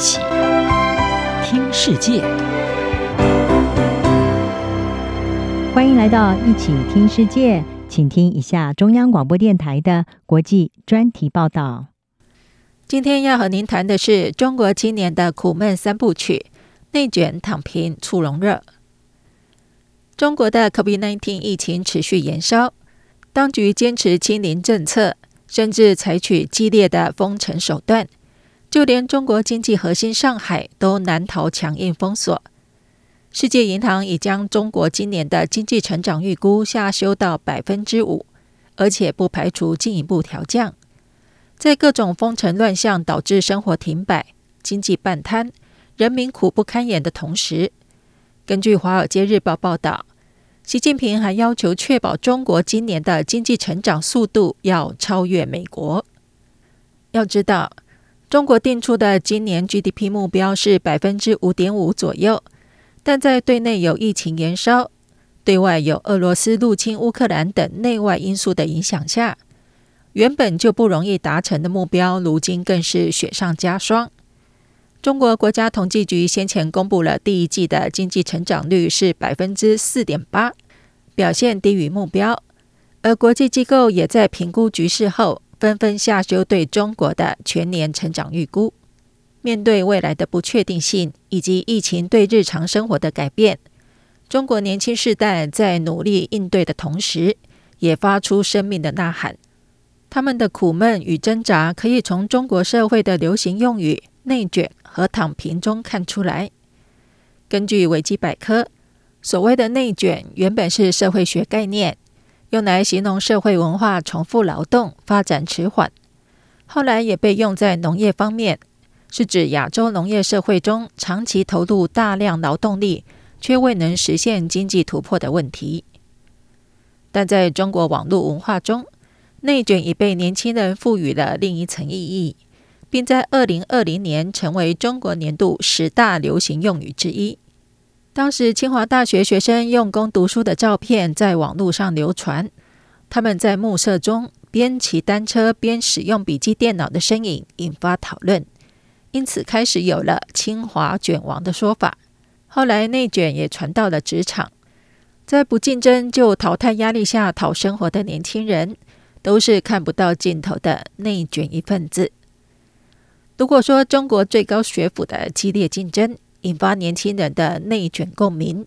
起听世界，欢迎来到一起听世界，请听一下中央广播电台的国际专题报道。今天要和您谈的是中国青年的苦闷三部曲：内卷、躺平、促融热。中国的 COVID-19 疫情持续延烧，当局坚持清零政策，甚至采取激烈的封城手段，就连中国经济核心上海都难逃强硬封锁。世界银行已将中国今年的经济成长预估下修到百分之五，而且不排除进一步调降。在各种封城乱象导致生活停摆、经济半瘫、人民苦不堪言的同时，根据《华尔街日报》报道。习近平还要求确保中国今年的经济成长速度要超越美国。要知道，中国定出的今年 GDP 目标是百分之五点五左右，但在对内有疫情延烧、对外有俄罗斯入侵乌克兰等内外因素的影响下，原本就不容易达成的目标，如今更是雪上加霜。中国国家统计局先前公布了第一季的经济成长率是百分之四点八，表现低于目标。而国际机构也在评估局势后，纷纷下修对中国的全年成长预估。面对未来的不确定性以及疫情对日常生活的改变，中国年轻世代在努力应对的同时，也发出生命的呐喊。他们的苦闷与挣扎，可以从中国社会的流行用语“内卷”和“躺平”中看出来。根据维基百科，所谓的“内卷”原本是社会学概念，用来形容社会文化重复劳动、发展迟缓。后来也被用在农业方面，是指亚洲农业社会中长期投入大量劳动力，却未能实现经济突破的问题。但在中国网络文化中，内卷已被年轻人赋予了另一层意义，并在二零二零年成为中国年度十大流行用语之一。当时，清华大学学生用功读书的照片在网络上流传，他们在暮色中边骑单车边使用笔记电脑的身影引发讨论，因此开始有了“清华卷王”的说法。后来，内卷也传到了职场，在不竞争就淘汰压力下讨生活的年轻人。都是看不到尽头的内卷一份子。如果说中国最高学府的激烈竞争引发年轻人的内卷共鸣，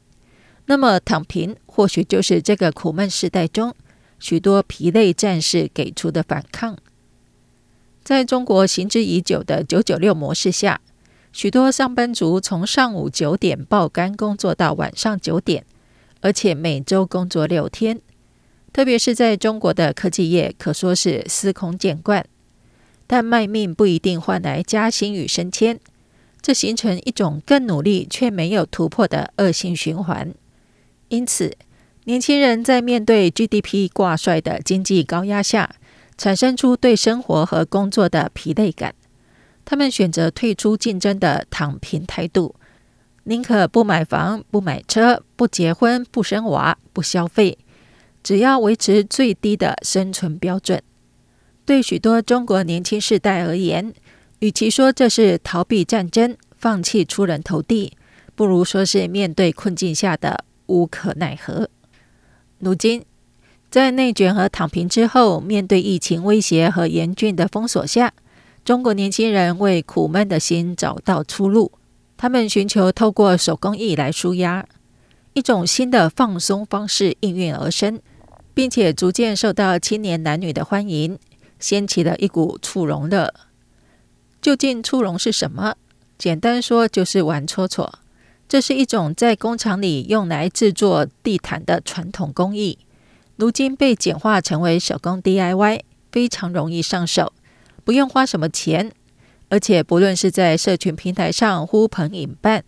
那么躺平或许就是这个苦闷时代中许多疲累战士给出的反抗。在中国行之已久的“九九六”模式下，许多上班族从上午九点爆肝工作到晚上九点，而且每周工作六天。特别是在中国的科技业，可说是司空见惯。但卖命不一定换来加薪与升迁，这形成一种更努力却没有突破的恶性循环。因此，年轻人在面对 GDP 挂帅的经济高压下，产生出对生活和工作的疲累感。他们选择退出竞争的躺平态度，宁可不买房、不买车、不结婚、不生娃、不消费。只要维持最低的生存标准，对许多中国年轻世代而言，与其说这是逃避战争、放弃出人头地，不如说是面对困境下的无可奈何。如今，在内卷和躺平之后，面对疫情威胁和严峻的封锁下，中国年轻人为苦闷的心找到出路。他们寻求透过手工艺来舒压，一种新的放松方式应运而生。并且逐渐受到青年男女的欢迎，掀起了一股促融热。究竟促融是什么？简单说就是玩戳戳。这是一种在工厂里用来制作地毯的传统工艺，如今被简化成为手工 DIY，非常容易上手，不用花什么钱，而且不论是在社群平台上呼朋引伴，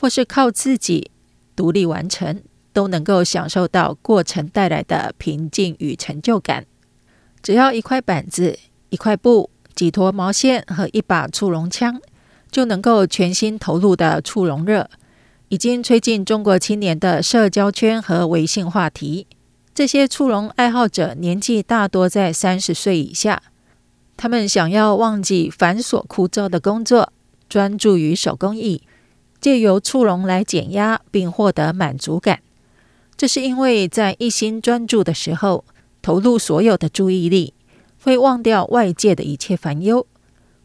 或是靠自己独立完成。都能够享受到过程带来的平静与成就感。只要一块板子、一块布、几坨毛线和一把促融枪，就能够全心投入的促融热，已经吹进中国青年的社交圈和微信话题。这些促融爱好者年纪大多在三十岁以下，他们想要忘记繁琐枯燥的工作，专注于手工艺，借由促龙来减压并获得满足感。这是因为在一心专注的时候，投入所有的注意力，会忘掉外界的一切烦忧，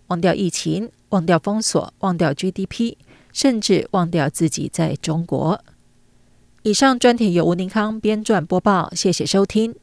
忘掉疫情，忘掉封锁，忘掉 GDP，甚至忘掉自己在中国。以上专题由吴宁康编撰播报，谢谢收听。